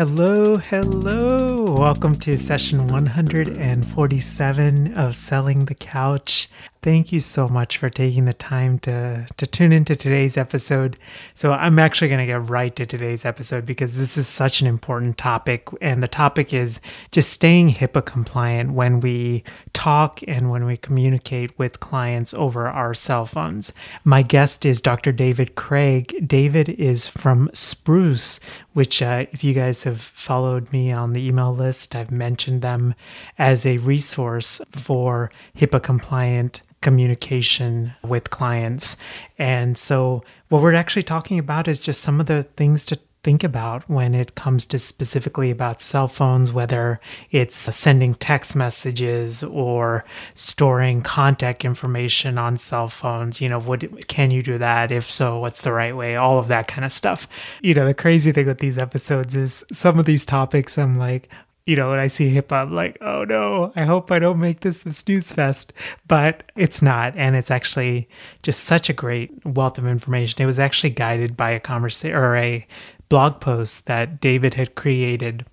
Hello, hello. Welcome to session 147 of Selling the Couch. Thank you so much for taking the time to to tune into today's episode. So I'm actually going to get right to today's episode because this is such an important topic and the topic is just staying HIPAA compliant when we talk and when we communicate with clients over our cell phones. My guest is Dr. David Craig. David is from Spruce, which uh, if you guys have followed me on the email list, I've mentioned them as a resource for HIPAA compliant communication with clients. And so, what we're actually talking about is just some of the things to think about when it comes to specifically about cell phones, whether it's sending text messages or storing contact information on cell phones. You know, what can you do that? If so, what's the right way? All of that kind of stuff. You know, the crazy thing with these episodes is some of these topics I'm like, you know, when I see HIPAA, like, oh no, I hope I don't make this a snooze fest. But it's not. And it's actually just such a great wealth of information. It was actually guided by a conversation or a blog post that David had created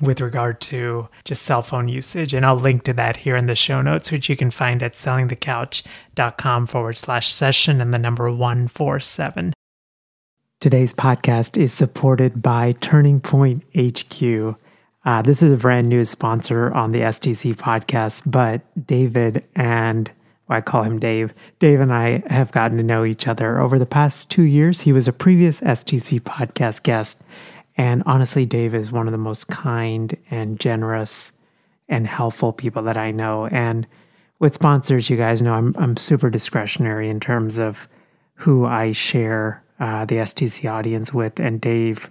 with regard to just cell phone usage. And I'll link to that here in the show notes, which you can find at sellingthecouch.com forward slash session and the number 147. Today's podcast is supported by Turning Point HQ. Uh, this is a brand new sponsor on the STC podcast, but David and I call him Dave. Dave and I have gotten to know each other over the past two years. He was a previous STC podcast guest. And honestly, Dave is one of the most kind and generous and helpful people that I know. And with sponsors, you guys know I'm, I'm super discretionary in terms of who I share uh, the STC audience with. And Dave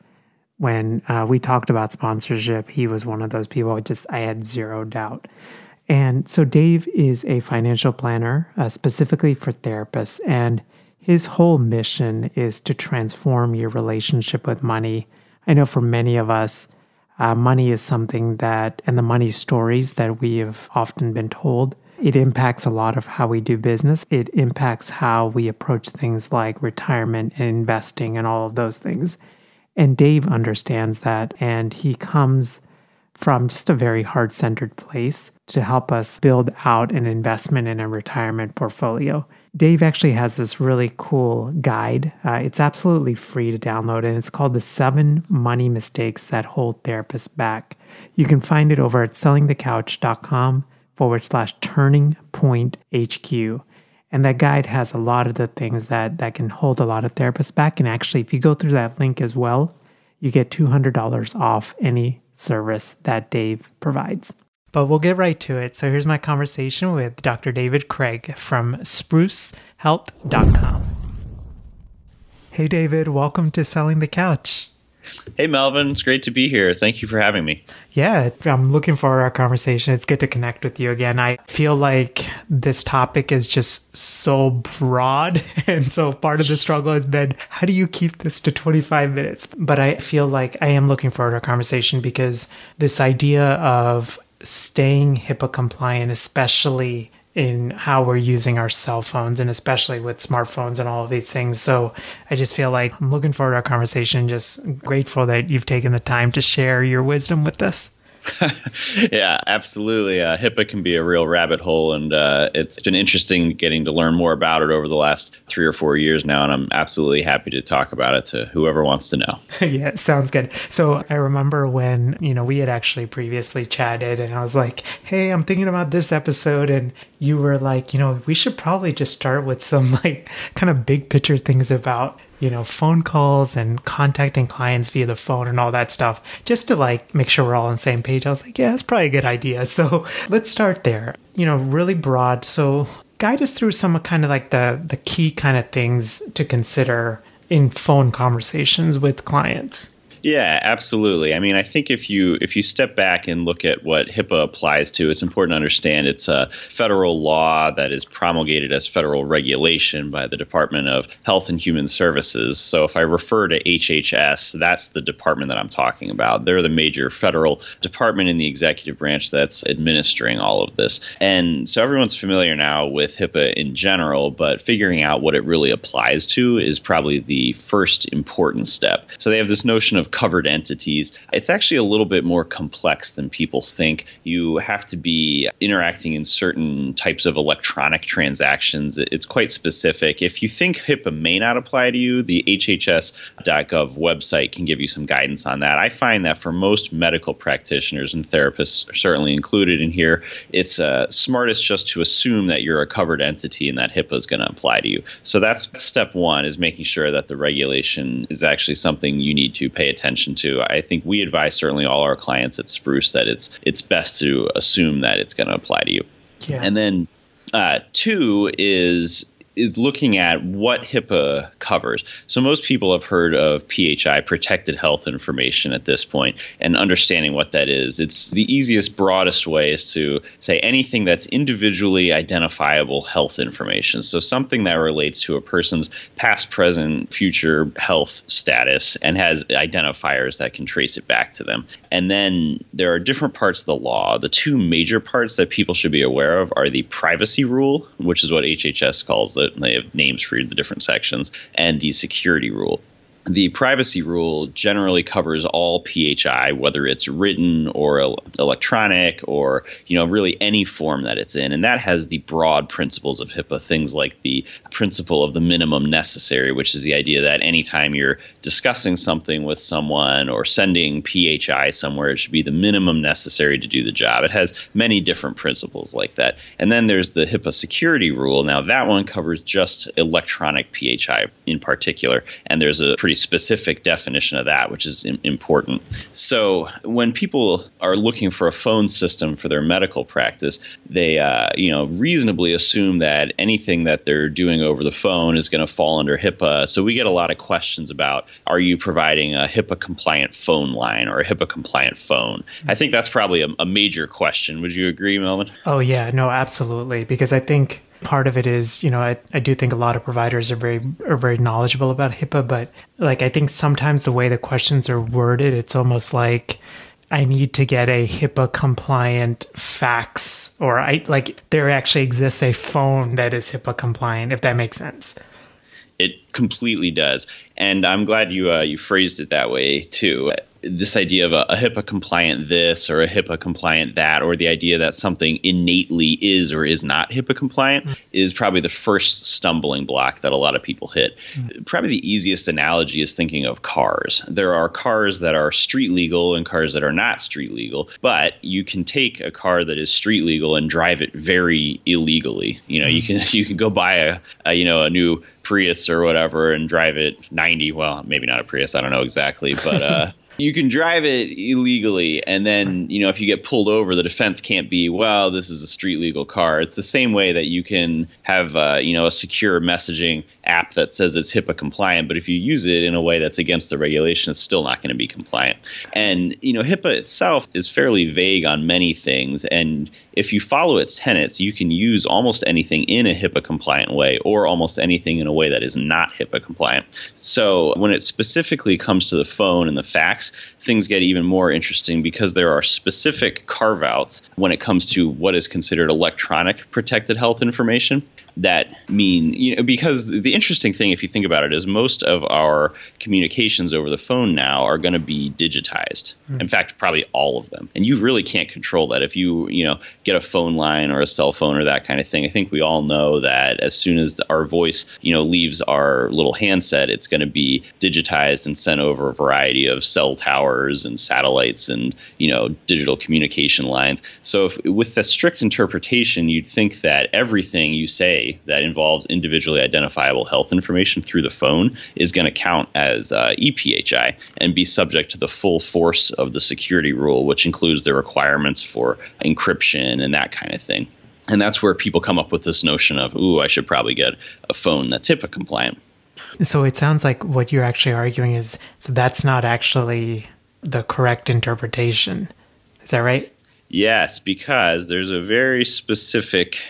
when uh, we talked about sponsorship, he was one of those people. Just I had zero doubt. And so Dave is a financial planner uh, specifically for therapists, and his whole mission is to transform your relationship with money. I know for many of us, uh, money is something that, and the money stories that we have often been told, it impacts a lot of how we do business. It impacts how we approach things like retirement and investing and all of those things. And Dave understands that, and he comes from just a very heart centered place to help us build out an investment in a retirement portfolio. Dave actually has this really cool guide. Uh, it's absolutely free to download, and it's called The Seven Money Mistakes That Hold Therapists Back. You can find it over at sellingthecouch.com forward slash turning point HQ. And that guide has a lot of the things that, that can hold a lot of therapists back. And actually, if you go through that link as well, you get $200 off any service that Dave provides. But we'll get right to it. So here's my conversation with Dr. David Craig from sprucehealth.com. Hey, David, welcome to Selling the Couch. Hey, Melvin. It's great to be here. Thank you for having me. Yeah, I'm looking forward to our conversation. It's good to connect with you again. I feel like this topic is just so broad. And so part of the struggle has been how do you keep this to 25 minutes? But I feel like I am looking forward to our conversation because this idea of staying HIPAA compliant, especially in how we're using our cell phones and especially with smartphones and all of these things. So I just feel like I'm looking forward to our conversation. Just grateful that you've taken the time to share your wisdom with us. yeah, absolutely. Uh, HIPAA can be a real rabbit hole, and uh, it's been interesting getting to learn more about it over the last three or four years now. And I'm absolutely happy to talk about it to whoever wants to know. yeah, sounds good. So I remember when you know we had actually previously chatted, and I was like, "Hey, I'm thinking about this episode," and you were like, "You know, we should probably just start with some like kind of big picture things about you know, phone calls and contacting clients via the phone and all that stuff, just to like make sure we're all on the same page. I was like, yeah, that's probably a good idea. So let's start there. You know, really broad. So guide us through some kind of like the the key kind of things to consider in phone conversations with clients. Yeah, absolutely. I mean, I think if you if you step back and look at what HIPAA applies to, it's important to understand it's a federal law that is promulgated as federal regulation by the Department of Health and Human Services. So if I refer to HHS, that's the department that I'm talking about. They're the major federal department in the executive branch that's administering all of this. And so everyone's familiar now with HIPAA in general, but figuring out what it really applies to is probably the first important step. So they have this notion of covered entities, it's actually a little bit more complex than people think. You have to be interacting in certain types of electronic transactions. It's quite specific. If you think HIPAA may not apply to you, the hhs.gov website can give you some guidance on that. I find that for most medical practitioners and therapists are certainly included in here, it's uh, smartest just to assume that you're a covered entity and that HIPAA is going to apply to you. So that's step one is making sure that the regulation is actually something you need to pay attention attention to. I think we advise certainly all our clients at Spruce that it's it's best to assume that it's going to apply to you. Yeah. And then uh, two is is looking at what HIPAA covers. So most people have heard of PHI, protected health information at this point, and understanding what that is. It's the easiest, broadest way is to say anything that's individually identifiable health information. So something that relates to a person's past, present, future health status and has identifiers that can trace it back to them. And then there are different parts of the law. The two major parts that people should be aware of are the privacy rule, which is what HHS calls it. They have names for the different sections, and the security rule the privacy rule generally covers all PHI, whether it's written or electronic or you know really any form that it's in, and that has the broad principles of HIPAA. Things like the principle of the minimum necessary, which is the idea that anytime you're discussing something with someone or sending PHI somewhere, it should be the minimum necessary to do the job. It has many different principles like that, and then there's the HIPAA security rule. Now that one covers just electronic PHI in particular, and there's a pretty pretty specific definition of that, which is important. So when people are looking for a phone system for their medical practice, they uh, you know reasonably assume that anything that they're doing over the phone is going to fall under HIPAA. So we get a lot of questions about are you providing a HIPAA compliant phone line or a HIPAA compliant phone? I think that's probably a, a major question. Would you agree, Melvin? Oh yeah, no, absolutely. Because I think part of it is, you know, I, I do think a lot of providers are very are very knowledgeable about HIPAA, but like I think sometimes the way the questions are worded, it's almost like I need to get a HIPAA compliant fax or I like there actually exists a phone that is HIPAA compliant, if that makes sense. It completely does, and I'm glad you uh, you phrased it that way too this idea of a, a, HIPAA compliant this or a HIPAA compliant that, or the idea that something innately is or is not HIPAA compliant, mm. is probably the first stumbling block that a lot of people hit. Mm. Probably the easiest analogy is thinking of cars. There are cars that are street legal and cars that are not street legal, but you can take a car that is street legal and drive it very illegally. You know, mm. you can you can go buy a, a you know a new Prius or whatever and drive it 90. Well, maybe not a Prius. I don't know exactly, but uh, you can drive it illegally and then you know if you get pulled over the defense can't be well this is a street legal car it's the same way that you can have uh, you know a secure messaging app that says it's HIPAA compliant, but if you use it in a way that's against the regulation, it's still not going to be compliant. And you know, HIPAA itself is fairly vague on many things, and if you follow its tenets, you can use almost anything in a HIPAA compliant way, or almost anything in a way that is not HIPAA compliant. So when it specifically comes to the phone and the fax, things get even more interesting because there are specific carve outs when it comes to what is considered electronic protected health information. That mean you know because the interesting thing if you think about it is most of our communications over the phone now are going to be digitized. Mm. in fact probably all of them. And you really can't control that. If you you know get a phone line or a cell phone or that kind of thing i think we all know that as soon as our voice you know leaves our little handset it's going to be digitized and sent over a variety of cell towers and satellites and you know digital communication lines. So if, with the strict interpretation you'd think that everything you say that involves individually identifiable health information through the phone is going to count as uh, EPHI and be subject to the full force of the security rule, which includes the requirements for encryption and that kind of thing. And that's where people come up with this notion of, ooh, I should probably get a phone that's HIPAA compliant. So it sounds like what you're actually arguing is so that's not actually the correct interpretation. Is that right? Yes, because there's a very specific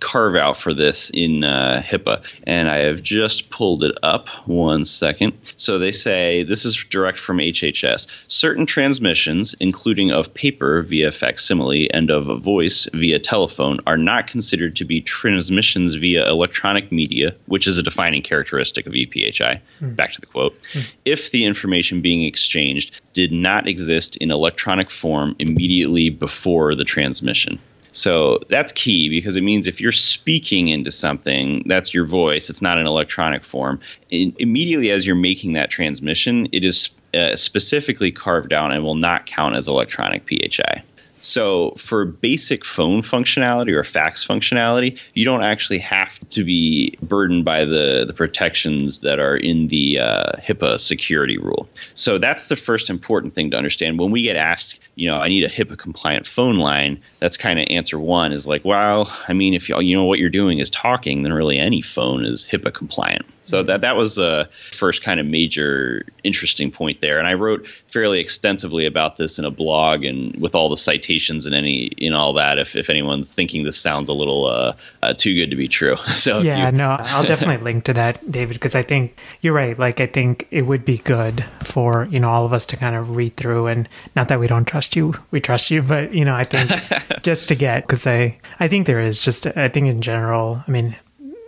carve out for this in uh, HIPAA, and I have just pulled it up. One second. So they say this is direct from HHS. Certain transmissions, including of paper via facsimile and of voice via telephone, are not considered to be transmissions via electronic media, which is a defining characteristic of EPHI. Mm. Back to the quote. Mm. If the information being exchanged did not exist in electronic form immediately before the transmission. So that's key because it means if you're speaking into something, that's your voice. It's not an electronic form. Immediately as you're making that transmission, it is uh, specifically carved out and will not count as electronic PHI. So for basic phone functionality or fax functionality, you don't actually have to be burdened by the, the protections that are in the uh, HIPAA security rule. So that's the first important thing to understand. When we get asked, you know, I need a HIPAA compliant phone line, that's kind of answer one is like, well, I mean, if you, you know what you're doing is talking, then really any phone is HIPAA compliant. So that that was a first kind of major interesting point there. And I wrote fairly extensively about this in a blog and with all the citations and any in all that. If, if anyone's thinking this sounds a little uh, uh, too good to be true, so yeah, you... no, I'll definitely link to that, David, because I think you're right. Like I think it would be good for you know all of us to kind of read through and not that we don't trust you, we trust you, but you know I think just to get because I I think there is just I think in general. I mean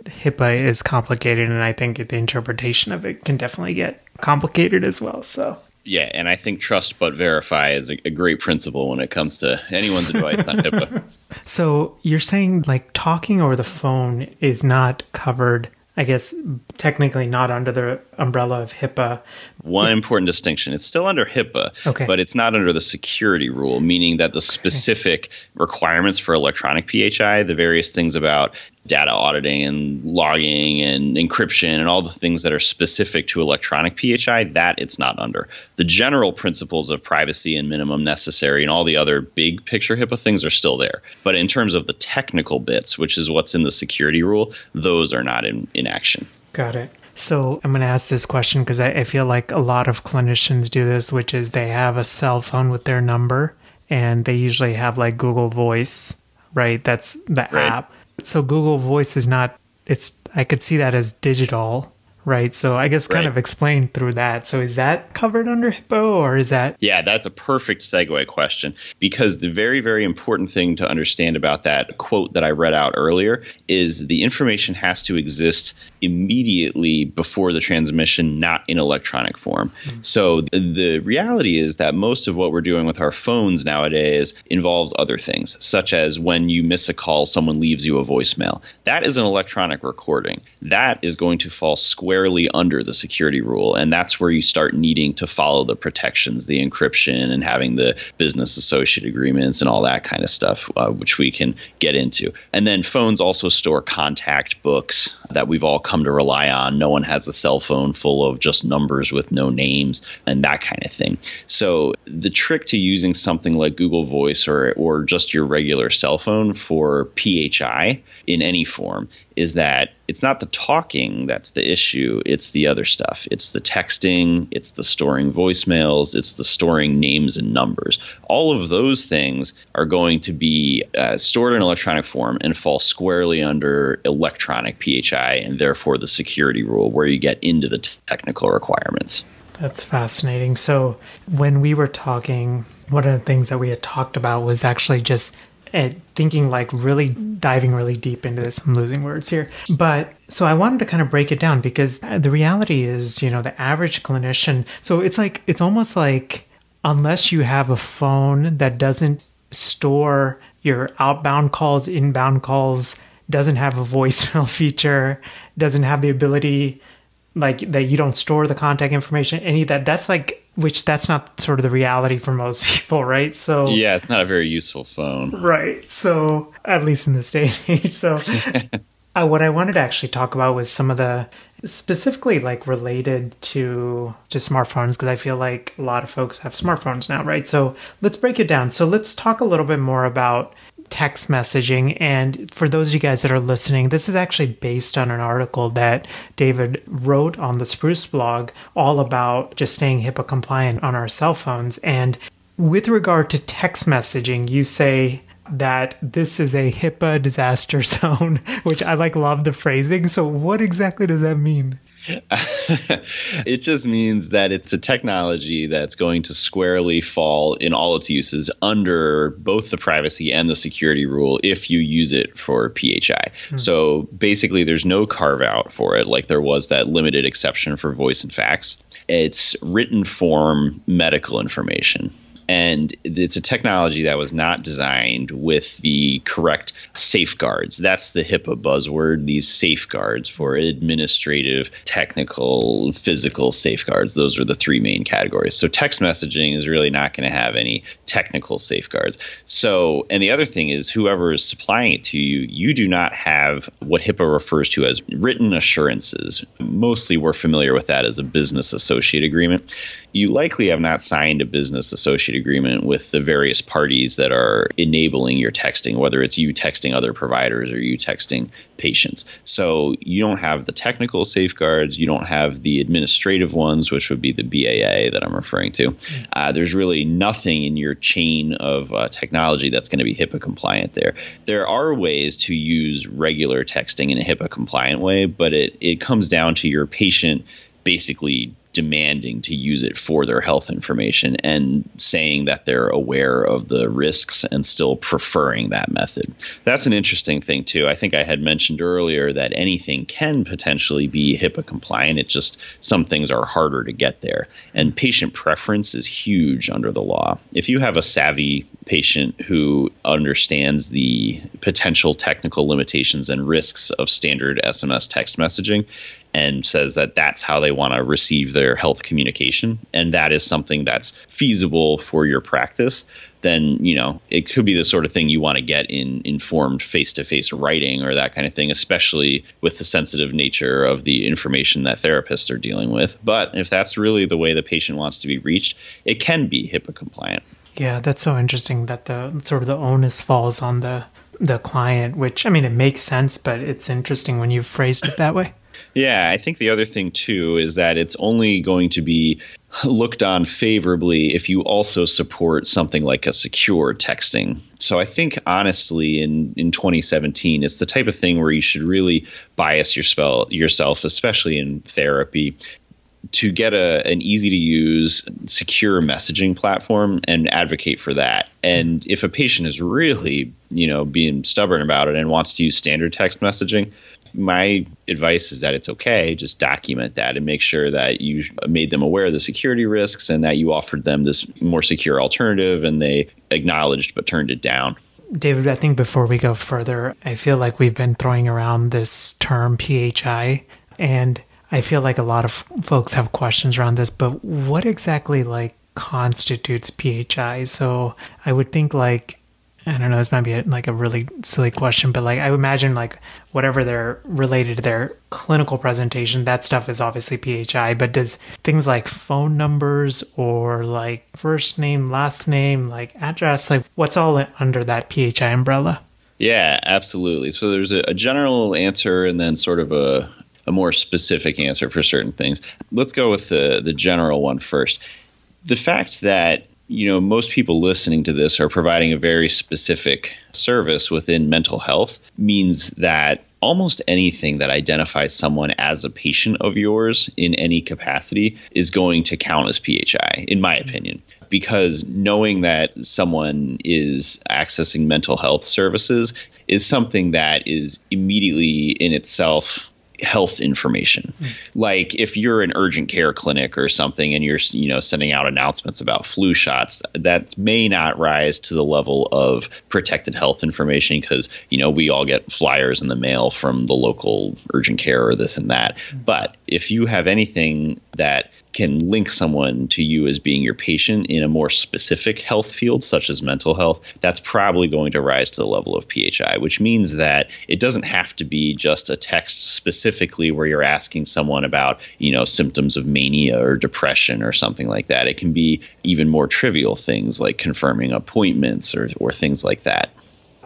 HIPAA is complicated, and I think the interpretation of it can definitely get complicated as well. So. Yeah, and I think trust but verify is a, a great principle when it comes to anyone's advice on HIPAA. So you're saying like talking over the phone is not covered I guess technically not under the umbrella of HIPAA. One important distinction: it's still under HIPAA, okay. but it's not under the security rule, meaning that the specific okay. requirements for electronic PHI, the various things about data auditing and logging and encryption and all the things that are specific to electronic PHI, that it's not under. The general principles of privacy and minimum necessary and all the other big picture HIPAA things are still there. But in terms of the technical bits, which is what's in the security rule, those are not in, in action. Got it. So I'm going to ask this question because I, I feel like a lot of clinicians do this, which is they have a cell phone with their number and they usually have like Google Voice, right? That's the right. app so Google Voice is not it's I could see that as digital, right? So I guess kind right. of explain through that. So is that covered under HIPAA or is that Yeah, that's a perfect segue question because the very very important thing to understand about that quote that I read out earlier is the information has to exist immediately before the transmission, not in electronic form. Mm-hmm. So the reality is that most of what we're doing with our phones nowadays involves other things, such as when you miss a call, someone leaves you a voicemail. That is an electronic recording. That is going to fall squarely under the security rule. And that's where you start needing to follow the protections, the encryption, and having the business associate agreements and all that kind of stuff, uh, which we can get into. And then phones also store contact books that we've all come to rely on. No one has a cell phone full of just numbers with no names and that kind of thing. So the trick to using something like Google Voice or or just your regular cell phone for PHI in any form is that it's not the talking that's the issue, it's the other stuff. It's the texting, it's the storing voicemails, it's the storing names and numbers. All of those things are going to be uh, stored in electronic form and fall squarely under electronic PHI and therefore the security rule where you get into the t- technical requirements. That's fascinating. So, when we were talking, one of the things that we had talked about was actually just at thinking like really diving really deep into this. I'm losing words here. But so I wanted to kind of break it down because the reality is, you know, the average clinician, so it's like, it's almost like unless you have a phone that doesn't store your outbound calls, inbound calls, doesn't have a voicemail feature, doesn't have the ability like that you don't store the contact information, any of that. That's like which that's not sort of the reality for most people, right? So yeah, it's not a very useful phone, right? So at least in this day and age, so. uh, what I wanted to actually talk about was some of the specifically like related to to smartphones because I feel like a lot of folks have smartphones now, right? So let's break it down. So let's talk a little bit more about text messaging. And for those of you guys that are listening, this is actually based on an article that David wrote on the Spruce blog all about just staying HIPAA compliant on our cell phones. And with regard to text messaging, you say that this is a HIPAA disaster zone, which I like love the phrasing. So what exactly does that mean? it just means that it's a technology that's going to squarely fall in all its uses under both the privacy and the security rule if you use it for PHI. Hmm. So basically, there's no carve out for it, like there was that limited exception for voice and fax. It's written form medical information and it's a technology that was not designed with the correct safeguards. That's the HIPAA buzzword, these safeguards for administrative, technical, physical safeguards. Those are the three main categories. So text messaging is really not going to have any technical safeguards. So, and the other thing is whoever is supplying it to you, you do not have what HIPAA refers to as written assurances. Mostly we're familiar with that as a business associate agreement you likely have not signed a business associate agreement with the various parties that are enabling your texting, whether it's you texting other providers or you texting patients. So you don't have the technical safeguards, you don't have the administrative ones, which would be the BAA that I'm referring to. Uh, there's really nothing in your chain of uh, technology that's going to be HIPAA compliant there. There are ways to use regular texting in a HIPAA compliant way, but it, it comes down to your patient basically demanding to use it for their health information and saying that they're aware of the risks and still preferring that method. That's an interesting thing, too. I think I had mentioned earlier that anything can potentially be HIPAA compliant. It's just some things are harder to get there. And patient preference is huge under the law. If you have a savvy patient who understands the potential technical limitations and risks of standard SMS text messaging, and says that that's how they want to receive their health communication and that is something that's feasible for your practice then you know it could be the sort of thing you want to get in informed face-to-face writing or that kind of thing especially with the sensitive nature of the information that therapists are dealing with. But if that's really the way the patient wants to be reached it can be HIPAA compliant. Yeah that's so interesting that the sort of the onus falls on the the client which i mean it makes sense but it's interesting when you've phrased it that way yeah, I think the other thing too is that it's only going to be looked on favorably if you also support something like a secure texting. So I think honestly in in 2017 it's the type of thing where you should really bias your spell, yourself especially in therapy to get a an easy to use secure messaging platform and advocate for that. And if a patient is really, you know, being stubborn about it and wants to use standard text messaging, my advice is that it's okay. Just document that and make sure that you made them aware of the security risks and that you offered them this more secure alternative and they acknowledged but turned it down. David, I think before we go further, I feel like we've been throwing around this term PHI and I feel like a lot of folks have questions around this, but what exactly like constitutes PHI? So I would think like I don't know, this might be a, like a really silly question, but like I imagine like whatever they're related to their clinical presentation, that stuff is obviously PHI, but does things like phone numbers or like first name, last name, like address, like what's all under that PHI umbrella? Yeah, absolutely. So there's a, a general answer and then sort of a, a more specific answer for certain things. Let's go with the, the general one first. The fact that you know, most people listening to this are providing a very specific service within mental health means that almost anything that identifies someone as a patient of yours in any capacity is going to count as PHI, in my mm-hmm. opinion. Because knowing that someone is accessing mental health services is something that is immediately in itself health information. Mm. Like if you're an urgent care clinic or something and you're you know sending out announcements about flu shots, that may not rise to the level of protected health information because you know we all get flyers in the mail from the local urgent care or this and that. Mm. But if you have anything that can link someone to you as being your patient in a more specific health field, such as mental health, that's probably going to rise to the level of PHI, which means that it doesn't have to be just a text specifically where you're asking someone about, you know, symptoms of mania or depression or something like that. It can be even more trivial things like confirming appointments or, or things like that.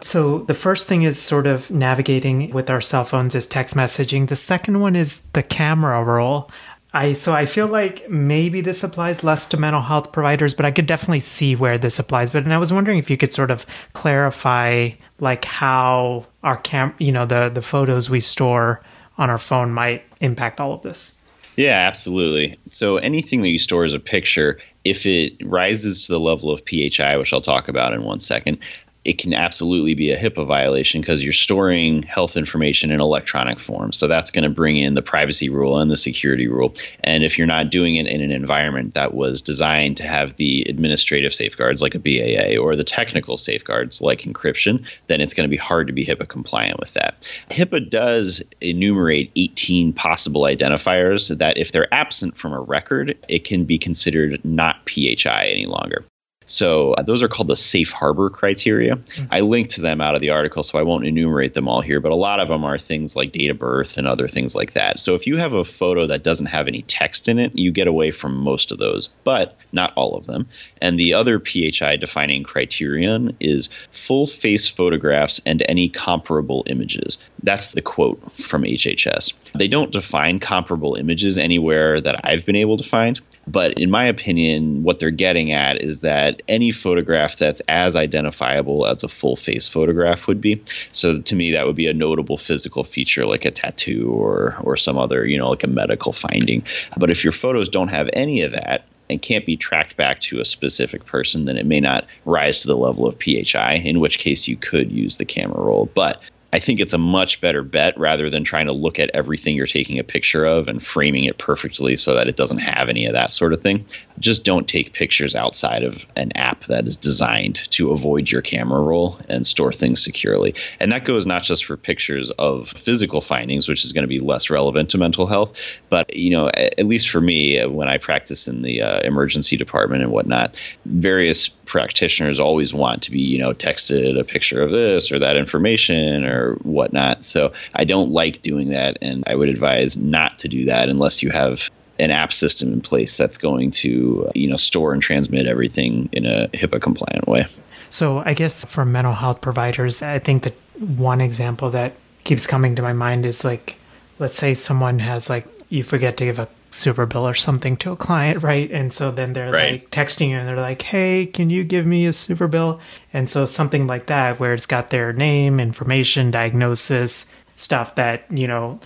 So the first thing is sort of navigating with our cell phones is text messaging. The second one is the camera roll. I so I feel like maybe this applies less to mental health providers, but I could definitely see where this applies. But and I was wondering if you could sort of clarify like how our cam you know the the photos we store on our phone might impact all of this. Yeah, absolutely. So anything that you store as a picture, if it rises to the level of PHI, which I'll talk about in one second, it can absolutely be a HIPAA violation because you're storing health information in electronic form. So that's going to bring in the privacy rule and the security rule. And if you're not doing it in an environment that was designed to have the administrative safeguards like a BAA or the technical safeguards like encryption, then it's going to be hard to be HIPAA compliant with that. HIPAA does enumerate 18 possible identifiers that if they're absent from a record, it can be considered not PHI any longer. So uh, those are called the safe harbor criteria. Mm-hmm. I linked to them out of the article, so I won't enumerate them all here, but a lot of them are things like date of birth and other things like that. So if you have a photo that doesn't have any text in it, you get away from most of those, but not all of them. And the other PHI defining criterion is full face photographs and any comparable images. That's the quote from HHS. They don't define comparable images anywhere that I've been able to find. But in my opinion, what they're getting at is that any photograph that's as identifiable as a full face photograph would be. So to me, that would be a notable physical feature like a tattoo or or some other, you know, like a medical finding. But if your photos don't have any of that, and can't be tracked back to a specific person, then it may not rise to the level of PHI, in which case you could use the camera roll. But I think it's a much better bet rather than trying to look at everything you're taking a picture of and framing it perfectly so that it doesn't have any of that sort of thing. Just don't take pictures outside of an app that is designed to avoid your camera roll and store things securely. And that goes not just for pictures of physical findings, which is going to be less relevant to mental health, but you know, at least for me, when I practice in the uh, emergency department and whatnot, various practitioners always want to be, you know, texted a picture of this or that information or whatnot. So I don't like doing that, and I would advise not to do that unless you have an app system in place that's going to, you know, store and transmit everything in a HIPAA compliant way. So I guess for mental health providers, I think that one example that keeps coming to my mind is like, let's say someone has like you forget to give a super bill or something to a client, right? And so then they're right. like texting you and they're like, hey, can you give me a super bill? And so something like that, where it's got their name, information, diagnosis, stuff that, you know,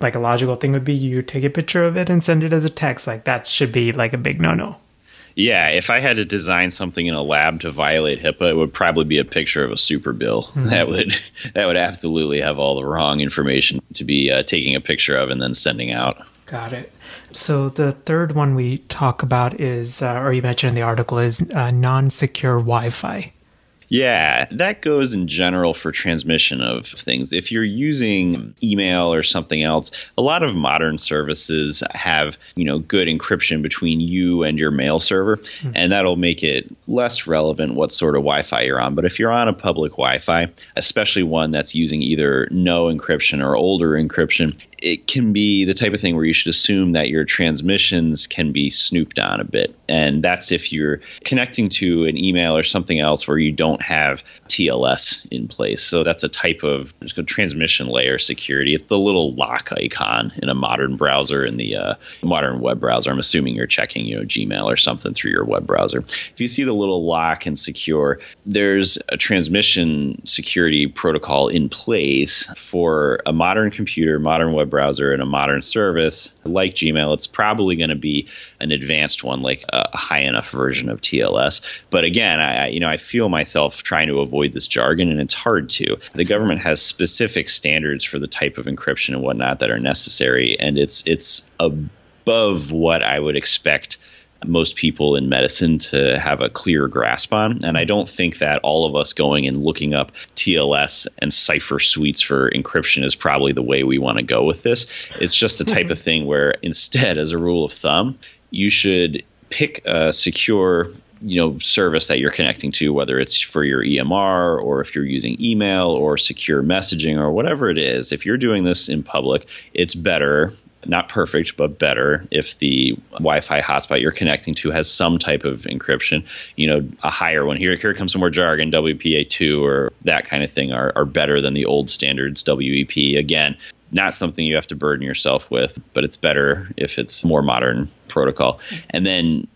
like a logical thing would be you take a picture of it and send it as a text. Like that should be like a big no no. Yeah, if I had to design something in a lab to violate HIPAA, it would probably be a picture of a super bill. Mm-hmm. That would that would absolutely have all the wrong information to be uh, taking a picture of and then sending out. Got it. So the third one we talk about is, uh, or you mentioned in the article, is uh, non-secure Wi-Fi. Yeah, that goes in general for transmission of things. If you're using email or something else, a lot of modern services have, you know, good encryption between you and your mail server, mm-hmm. and that'll make it less relevant what sort of Wi-Fi you're on. But if you're on a public Wi-Fi, especially one that's using either no encryption or older encryption, it can be the type of thing where you should assume that your transmissions can be snooped on a bit. And that's if you're connecting to an email or something else where you don't have TLS in place. So that's a type of transmission layer security. It's the little lock icon in a modern browser in the uh, modern web browser. I'm assuming you're checking, you know, Gmail or something through your web browser. If you see the little lock and secure, there's a transmission security protocol in place for a modern computer, modern web browser, and a modern service like Gmail. It's probably going to be an advanced one, like a high enough version of TLS. But again, I you know I feel myself trying to avoid this jargon, and it's hard to. The government has specific standards for the type of encryption and whatnot that are necessary, and it's it's above what I would expect most people in medicine to have a clear grasp on. And I don't think that all of us going and looking up TLS and cipher suites for encryption is probably the way we want to go with this. It's just the type mm-hmm. of thing where instead, as a rule of thumb, you should pick a secure you know service that you're connecting to whether it's for your EMR or if you're using email or secure messaging or whatever it is if you're doing this in public it's better not perfect but better if the wi-fi hotspot you're connecting to has some type of encryption you know a higher one here here comes some more jargon wpa2 or that kind of thing are, are better than the old standards wep again not something you have to burden yourself with, but it's better if it's more modern protocol. And then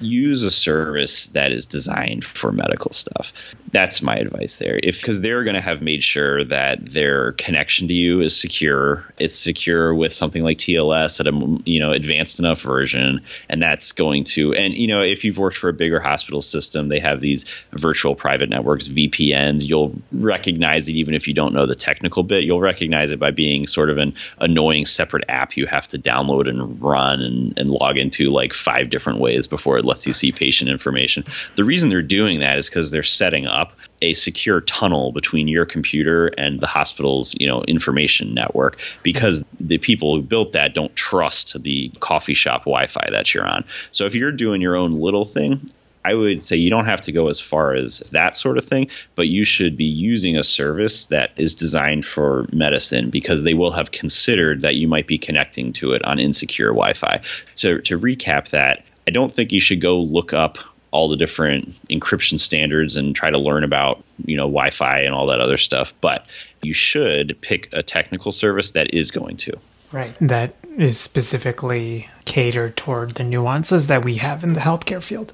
use a service that is designed for medical stuff. That's my advice there. If because they're going to have made sure that their connection to you is secure. It's secure with something like TLS at a you know advanced enough version, and that's going to and you know if you've worked for a bigger hospital system, they have these virtual private networks (VPNs). You'll recognize it even if you don't know the technical bit. You'll recognize it by being sort of an annoying separate app you have to download and run and, and log into like five different ways before it lets you see patient information. The reason they're doing that is because they're setting up a secure tunnel between your computer and the hospital's you know information network because the people who built that don't trust the coffee shop Wi-Fi that you're on. So if you're doing your own little thing, I would say you don't have to go as far as that sort of thing, but you should be using a service that is designed for medicine because they will have considered that you might be connecting to it on insecure Wi Fi. So, to recap that, I don't think you should go look up all the different encryption standards and try to learn about you know Wi-Fi and all that other stuff. But you should pick a technical service that is going to. Right. That is specifically catered toward the nuances that we have in the healthcare field.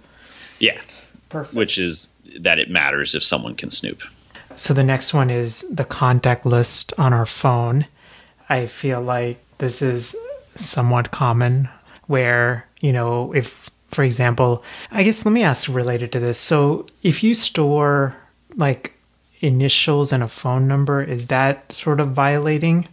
Yeah. Perfect. Which is that it matters if someone can snoop. So the next one is the contact list on our phone. I feel like this is somewhat common where you know, if, for example, I guess let me ask related to this. So if you store like initials and a phone number, is that sort of violating?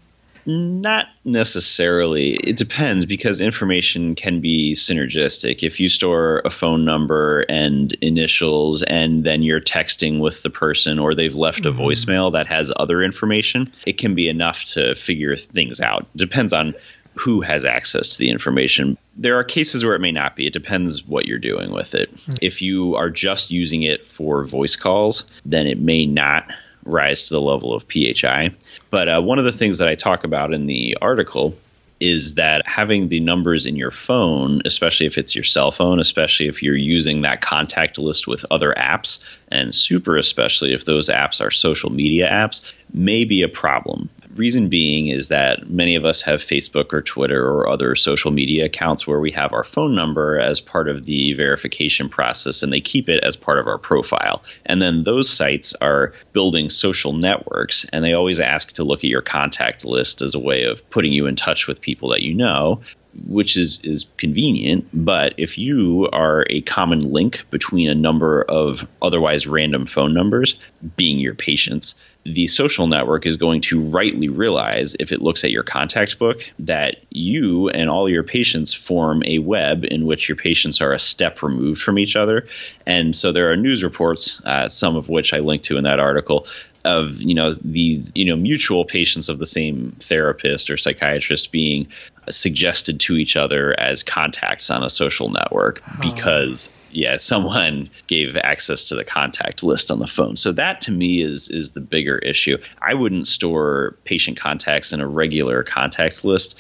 Not necessarily. It depends because information can be synergistic. If you store a phone number and initials and then you're texting with the person or they've left mm-hmm. a voicemail that has other information, it can be enough to figure things out. Depends on who has access to the information. There are cases where it may not be. It depends what you're doing with it. Mm-hmm. If you are just using it for voice calls, then it may not rise to the level of PHI. But uh, one of the things that I talk about in the article is that having the numbers in your phone, especially if it's your cell phone, especially if you're using that contact list with other apps, and super especially if those apps are social media apps, may be a problem. Reason being is that many of us have Facebook or Twitter or other social media accounts where we have our phone number as part of the verification process and they keep it as part of our profile. And then those sites are building social networks and they always ask to look at your contact list as a way of putting you in touch with people that you know which is is convenient. But if you are a common link between a number of otherwise random phone numbers, being your patients, the social network is going to rightly realize if it looks at your contact book that you and all your patients form a web in which your patients are a step removed from each other. And so there are news reports, uh, some of which I linked to in that article, of you know these you know mutual patients of the same therapist or psychiatrist being suggested to each other as contacts on a social network oh. because yeah someone gave access to the contact list on the phone so that to me is is the bigger issue i wouldn't store patient contacts in a regular contact list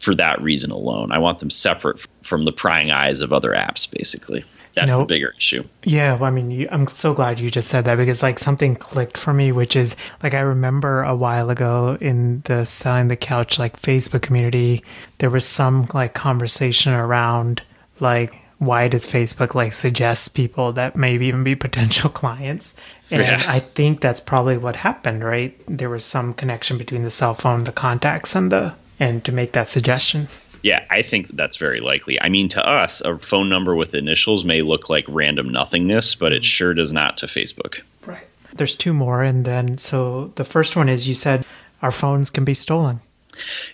for that reason alone. I want them separate from the prying eyes of other apps, basically. That's you know, the bigger issue. Yeah, well, I mean, you, I'm so glad you just said that because like something clicked for me, which is like I remember a while ago in the selling the couch like Facebook community, there was some like conversation around like why does Facebook like suggest people that maybe even be potential clients? And yeah. I think that's probably what happened, right? There was some connection between the cell phone, the contacts, and the and to make that suggestion. Yeah, I think that's very likely. I mean, to us, a phone number with initials may look like random nothingness, but it mm-hmm. sure does not to Facebook. Right. There's two more. And then, so the first one is you said our phones can be stolen.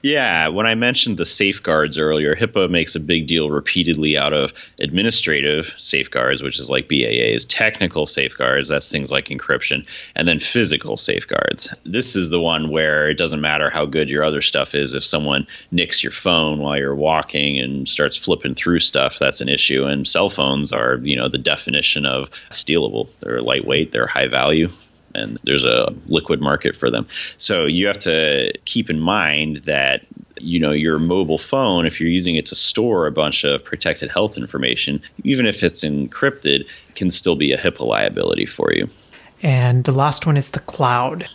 Yeah, when I mentioned the safeguards earlier, HIPAA makes a big deal repeatedly out of administrative safeguards, which is like BAA's, technical safeguards, that's things like encryption, and then physical safeguards. This is the one where it doesn't matter how good your other stuff is. If someone nicks your phone while you're walking and starts flipping through stuff, that's an issue. And cell phones are, you know, the definition of stealable. They're lightweight, they're high value, and there's a liquid market for them. So you have to keep in mind that you know your mobile phone if you're using it to store a bunch of protected health information even if it's encrypted can still be a HIPAA liability for you. And the last one is the cloud.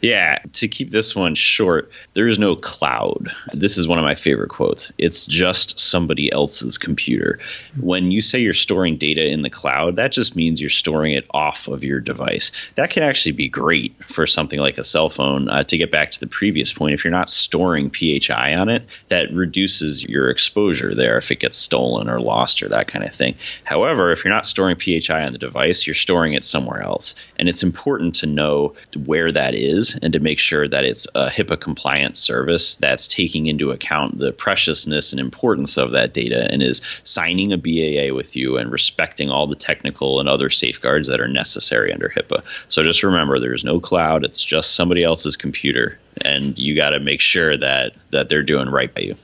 Yeah, to keep this one short, there is no cloud. This is one of my favorite quotes. It's just somebody else's computer. When you say you're storing data in the cloud, that just means you're storing it off of your device. That can actually be great for something like a cell phone. Uh, to get back to the previous point, if you're not storing PHI on it, that reduces your exposure there if it gets stolen or lost or that kind of thing. However, if you're not storing PHI on the device, you're storing it somewhere else. And it's important to know where that is and to make sure that it's a HIPAA compliant service that's taking into account the preciousness and importance of that data and is signing a BAA with you and respecting all the technical and other safeguards that are necessary under HIPAA. So just remember there's no cloud, it's just somebody else's computer and you got to make sure that that they're doing right by you.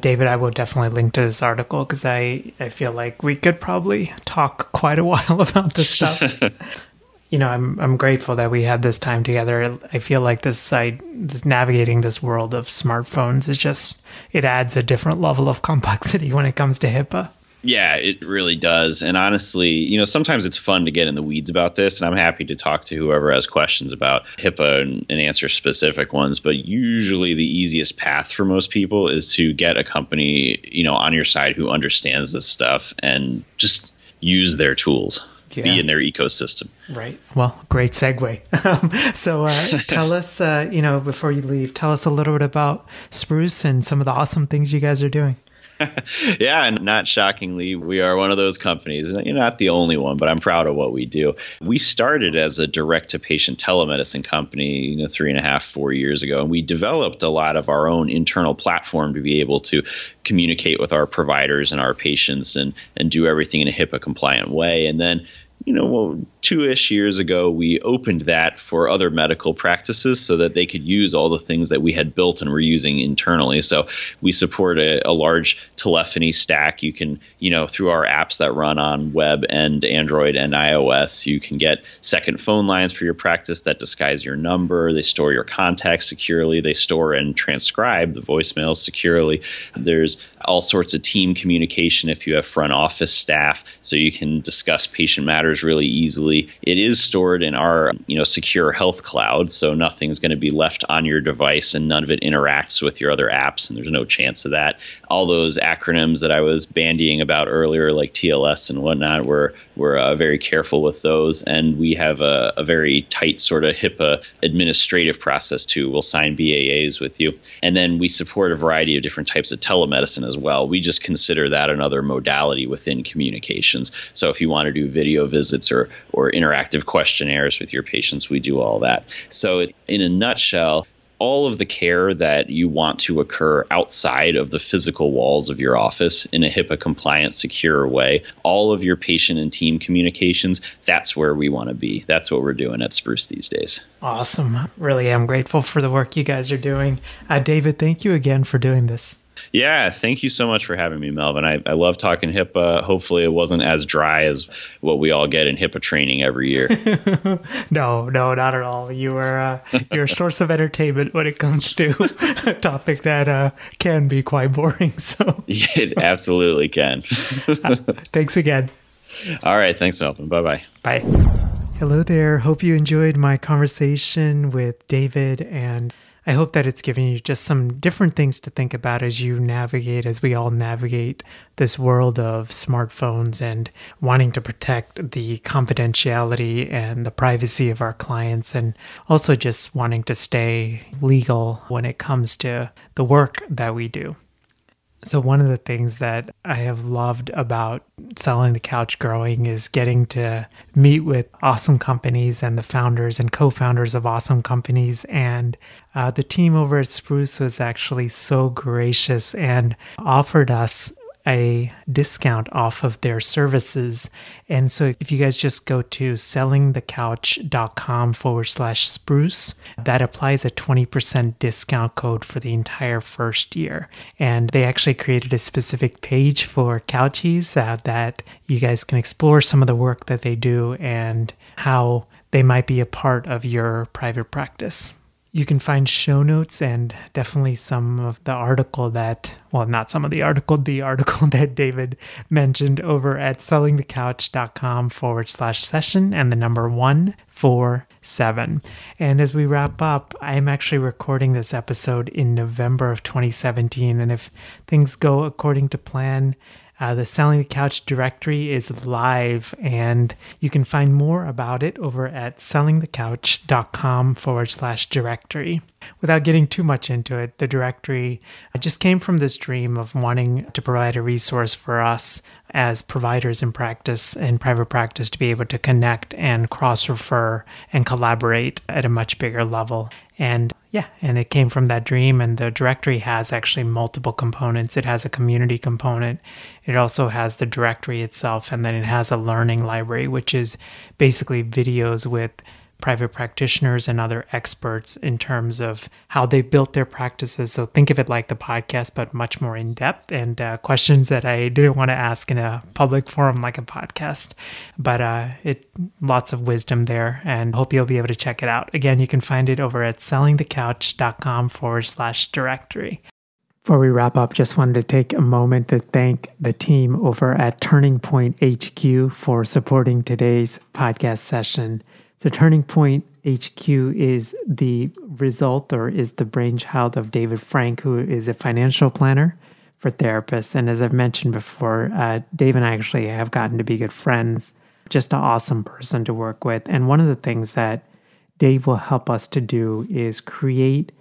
David, I will definitely link to this article because I, I feel like we could probably talk quite a while about this stuff. you know, I'm I'm grateful that we had this time together. I feel like this site navigating this world of smartphones is just it adds a different level of complexity when it comes to HIPAA. Yeah, it really does. And honestly, you know, sometimes it's fun to get in the weeds about this, and I'm happy to talk to whoever has questions about HIPAA and, and, answer specific ones. But usually, the easiest path for most people is to get a company, you know, on your side who understands this stuff and just use their tools yeah. be in their ecosystem. Right. Well, great segue. So uh, tell us, uh, you know, before you leave, tell us a little bit about Spruce and some of the awesome things you guys are doing. yeah, and not shockingly, we are one of those companies. You're not the only one, but I'm proud of what we do. We started as a direct to patient telemedicine company, you know, three and a half, four years ago, and we developed a lot of our own internal platform to be able to communicate with our providers and our patients and and do everything in a HIPAA compliant way. And then you know, well, two ish years ago, we opened that for other medical practices so that they could use all the things that we had built and were using internally. So we support a, a, large telephony stack. You can, you know, through our apps that run on web and Android and iOS, you can get second phone lines for your practice that disguise your number. They store your contacts securely. They store and transcribe the voicemails securely. There's all sorts of team communication if you have front office staff, so you can discuss patient matters really easily it is stored in our you know secure health cloud, so nothing's going to be left on your device, and none of it interacts with your other apps, and there's no chance of that. All those acronyms that I was bandying about earlier, like TLS and whatnot, we're we're uh, very careful with those, and we have a, a very tight sort of HIPAA administrative process too. We'll sign BAAs with you, and then we support a variety of different types of telemedicine as well. We just consider that another modality within communications. So if you want to do video visits or or interactive questionnaires with your patients. We do all that. So, in a nutshell, all of the care that you want to occur outside of the physical walls of your office in a HIPAA compliant, secure way, all of your patient and team communications, that's where we want to be. That's what we're doing at Spruce these days. Awesome. Really am grateful for the work you guys are doing. Uh, David, thank you again for doing this. Yeah, thank you so much for having me, Melvin. I, I love talking HIPAA. Hopefully, it wasn't as dry as what we all get in HIPAA training every year. no, no, not at all. You are uh, you're a source of entertainment when it comes to a topic that uh, can be quite boring. So yeah, it absolutely can. uh, thanks again. All right, thanks, Melvin. Bye-bye. Bye. Hello there. Hope you enjoyed my conversation with David and I hope that it's given you just some different things to think about as you navigate, as we all navigate this world of smartphones and wanting to protect the confidentiality and the privacy of our clients, and also just wanting to stay legal when it comes to the work that we do. So, one of the things that I have loved about selling the couch growing is getting to meet with awesome companies and the founders and co founders of awesome companies. And uh, the team over at Spruce was actually so gracious and offered us a discount off of their services. And so if you guys just go to sellingthecouch.com forward slash spruce, that applies a 20% discount code for the entire first year. And they actually created a specific page for couchies uh, that you guys can explore some of the work that they do and how they might be a part of your private practice. You can find show notes and definitely some of the article that, well, not some of the article, the article that David mentioned over at sellingthecouch.com forward slash session and the number one four seven. And as we wrap up, I'm actually recording this episode in November of 2017. And if things go according to plan, uh, the Selling the Couch directory is live, and you can find more about it over at sellingthecouch.com forward slash directory. Without getting too much into it, the directory just came from this dream of wanting to provide a resource for us as providers in practice and private practice to be able to connect and cross refer and collaborate at a much bigger level. And yeah, and it came from that dream. And the directory has actually multiple components. It has a community component, it also has the directory itself, and then it has a learning library, which is basically videos with private practitioners and other experts in terms of how they built their practices. So think of it like the podcast, but much more in depth and uh, questions that I didn't want to ask in a public forum like a podcast. But uh, it lots of wisdom there, and hope you'll be able to check it out. Again, you can find it over at sellingthecouch.com forward slash directory. Before we wrap up, just wanted to take a moment to thank the team over at Turning Point HQ for supporting today's podcast session. So, Turning Point HQ is the result or is the brainchild of David Frank, who is a financial planner for therapists. And as I've mentioned before, uh, Dave and I actually have gotten to be good friends, just an awesome person to work with. And one of the things that Dave will help us to do is create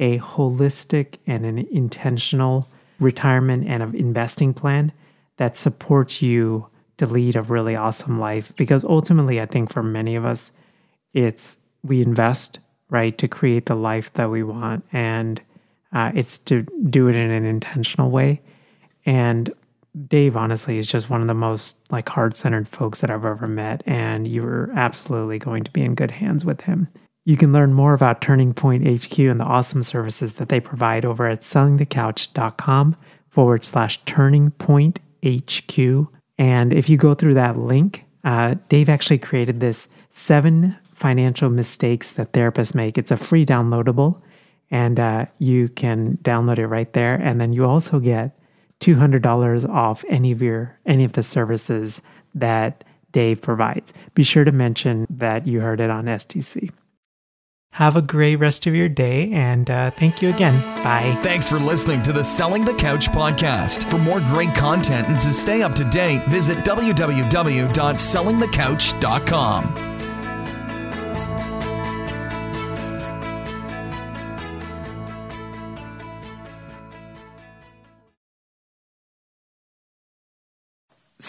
a holistic and an intentional retirement and an investing plan that supports you to lead a really awesome life. Because ultimately, I think for many of us, it's we invest right to create the life that we want, and uh, it's to do it in an intentional way. And Dave, honestly, is just one of the most like heart centered folks that I've ever met, and you're absolutely going to be in good hands with him. You can learn more about Turning Point HQ and the awesome services that they provide over at sellingthecouch.com forward slash turning point HQ. And if you go through that link, uh, Dave actually created this seven financial mistakes that therapists make. It's a free downloadable, and uh, you can download it right there. And then you also get $200 off any of your any of the services that Dave provides. Be sure to mention that you heard it on STC. Have a great rest of your day and uh, thank you again. Bye. Thanks for listening to the Selling the Couch podcast. For more great content and to stay up to date, visit www.sellingthecouch.com.